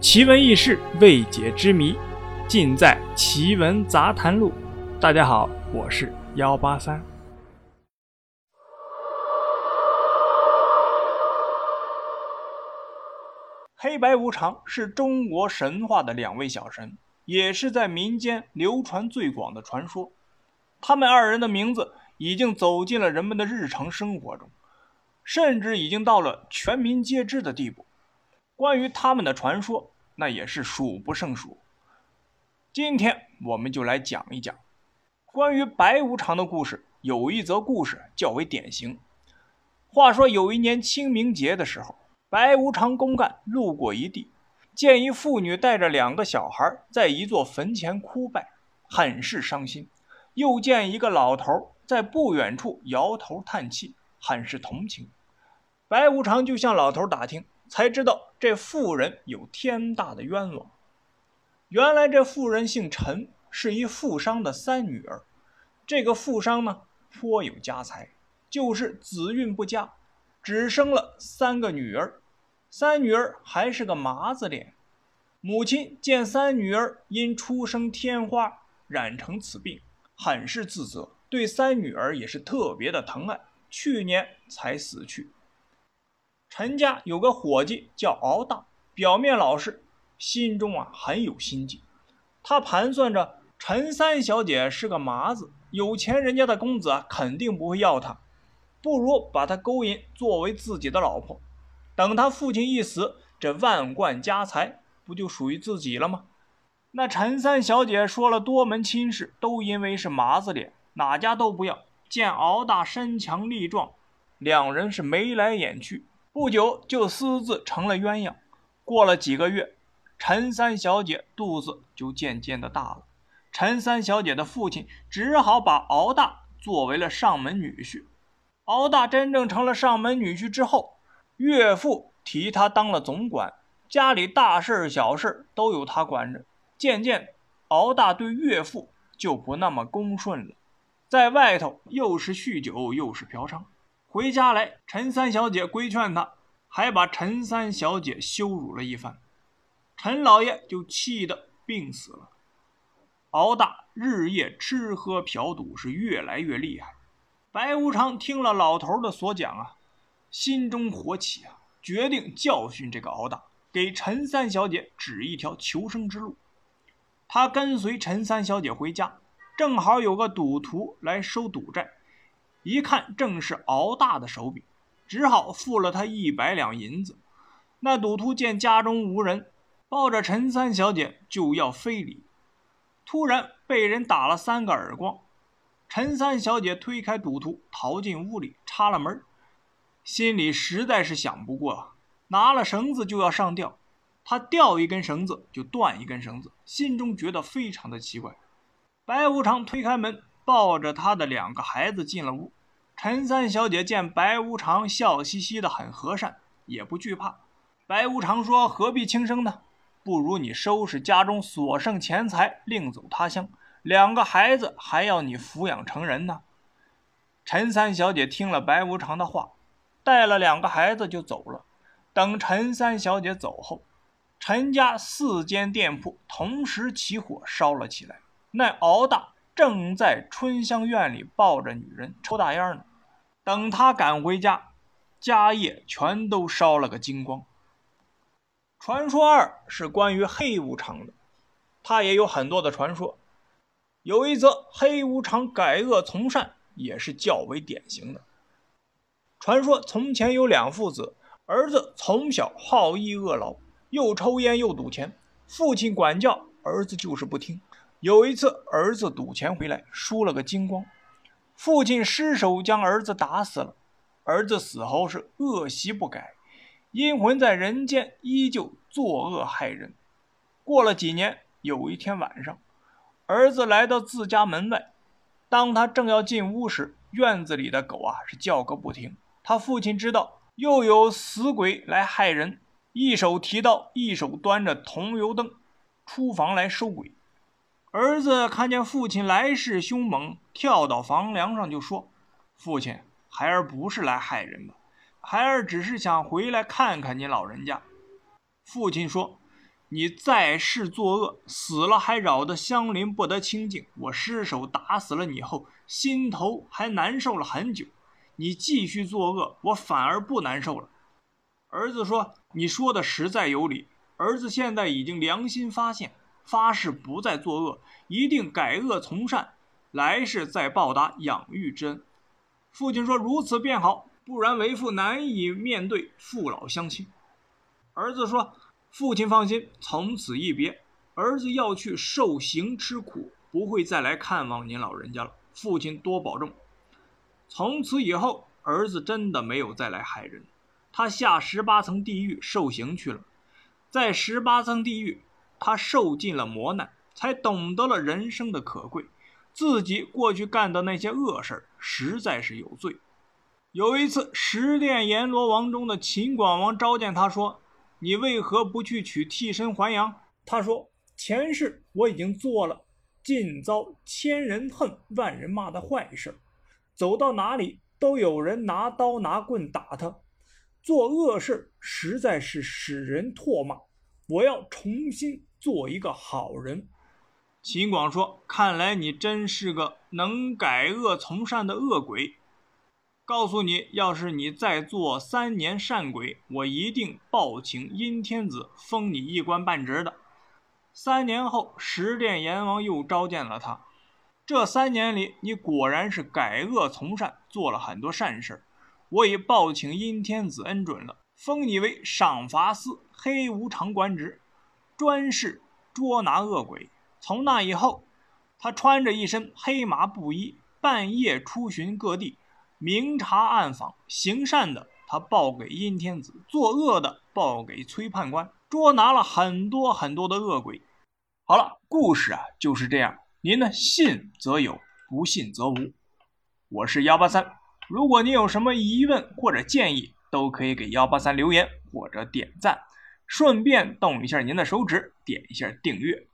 奇闻异事、未解之谜，尽在《奇闻杂谈录》。大家好，我是幺八三。黑白无常是中国神话的两位小神，也是在民间流传最广的传说。他们二人的名字已经走进了人们的日常生活中，甚至已经到了全民皆知的地步。关于他们的传说，那也是数不胜数。今天我们就来讲一讲关于白无常的故事。有一则故事较为典型。话说有一年清明节的时候，白无常公干路过一地，见一妇女带着两个小孩在一座坟前哭拜，很是伤心；又见一个老头在不远处摇头叹气，很是同情。白无常就向老头打听。才知道这妇人有天大的冤枉。原来这妇人姓陈，是一富商的三女儿。这个富商呢颇有家财，就是子运不佳，只生了三个女儿。三女儿还是个麻子脸。母亲见三女儿因出生天花染成此病，很是自责，对三女儿也是特别的疼爱。去年才死去。陈家有个伙计叫敖大，表面老实，心中啊很有心计。他盘算着陈三小姐是个麻子，有钱人家的公子啊肯定不会要她，不如把她勾引作为自己的老婆。等他父亲一死，这万贯家财不就属于自己了吗？那陈三小姐说了多门亲事，都因为是麻子脸，哪家都不要。见敖大身强力壮，两人是眉来眼去。不久就私自成了鸳鸯。过了几个月，陈三小姐肚子就渐渐的大了。陈三小姐的父亲只好把敖大作为了上门女婿。敖大真正成了上门女婿之后，岳父提他当了总管，家里大事小事都由他管着。渐渐，敖大对岳父就不那么恭顺了，在外头又是酗酒又是嫖娼。回家来，陈三小姐规劝他，还把陈三小姐羞辱了一番，陈老爷就气得病死了。敖大日夜吃喝嫖赌，是越来越厉害。白无常听了老头的所讲啊，心中火起啊，决定教训这个敖大，给陈三小姐指一条求生之路。他跟随陈三小姐回家，正好有个赌徒来收赌债。一看正是敖大的手笔，只好付了他一百两银子。那赌徒见家中无人，抱着陈三小姐就要非礼，突然被人打了三个耳光。陈三小姐推开赌徒，逃进屋里，插了门，心里实在是想不过啊，拿了绳子就要上吊。他吊一根绳子就断一根绳子，心中觉得非常的奇怪。白无常推开门。抱着他的两个孩子进了屋，陈三小姐见白无常笑嘻嘻的，很和善，也不惧怕。白无常说：“何必轻生呢？不如你收拾家中所剩钱财，另走他乡。两个孩子还要你抚养成人呢。”陈三小姐听了白无常的话，带了两个孩子就走了。等陈三小姐走后，陈家四间店铺同时起火烧了起来。那敖大。正在春香院里抱着女人抽大烟呢，等他赶回家，家业全都烧了个精光。传说二是关于黑无常的，他也有很多的传说。有一则黑无常改恶从善，也是较为典型的。传说从前有两父子，儿子从小好逸恶劳，又抽烟又赌钱，父亲管教儿子就是不听。有一次，儿子赌钱回来，输了个精光，父亲失手将儿子打死了。儿子死后是恶习不改，阴魂在人间依旧作恶害人。过了几年，有一天晚上，儿子来到自家门外，当他正要进屋时，院子里的狗啊是叫个不停。他父亲知道又有死鬼来害人，一手提刀，一手端着桐油灯，出房来收鬼。儿子看见父亲来势凶猛，跳到房梁上就说：“父亲，孩儿不是来害人的，孩儿只是想回来看看您老人家。”父亲说：“你在世作恶，死了还扰得乡邻不得清净。我失手打死了你后，心头还难受了很久。你继续作恶，我反而不难受了。儿子说：“你说的实在有理。”儿子现在已经良心发现，发誓不再作恶，一定改恶从善，来世再报答养育之恩。父亲说：“如此便好，不然为父难以面对父老乡亲。”儿子说。父亲放心，从此一别。儿子要去受刑吃苦，不会再来看望您老人家了。父亲多保重。从此以后，儿子真的没有再来害人。他下十八层地狱受刑去了，在十八层地狱，他受尽了磨难，才懂得了人生的可贵。自己过去干的那些恶事实在是有罪。有一次，十殿阎罗王中的秦广王召见他说。你为何不去取替身还阳？他说：“前世我已经做了尽遭千人恨、万人骂的坏事，走到哪里都有人拿刀拿棍打他，做恶事实在是使人唾骂。我要重新做一个好人。”秦广说：“看来你真是个能改恶从善的恶鬼。”告诉你，要是你再做三年善鬼，我一定报请阴天子封你一官半职的。三年后，十殿阎王又召见了他。这三年里，你果然是改恶从善，做了很多善事。我已报请阴天子恩准了，封你为赏罚司黑无常官职，专事捉拿恶鬼。从那以后，他穿着一身黑麻布衣，半夜出巡各地。明察暗访，行善的他报给阴天子，作恶的报给崔判官，捉拿了很多很多的恶鬼。好了，故事啊就是这样。您呢，信则有，不信则无。我是幺八三，如果您有什么疑问或者建议，都可以给幺八三留言或者点赞，顺便动一下您的手指，点一下订阅。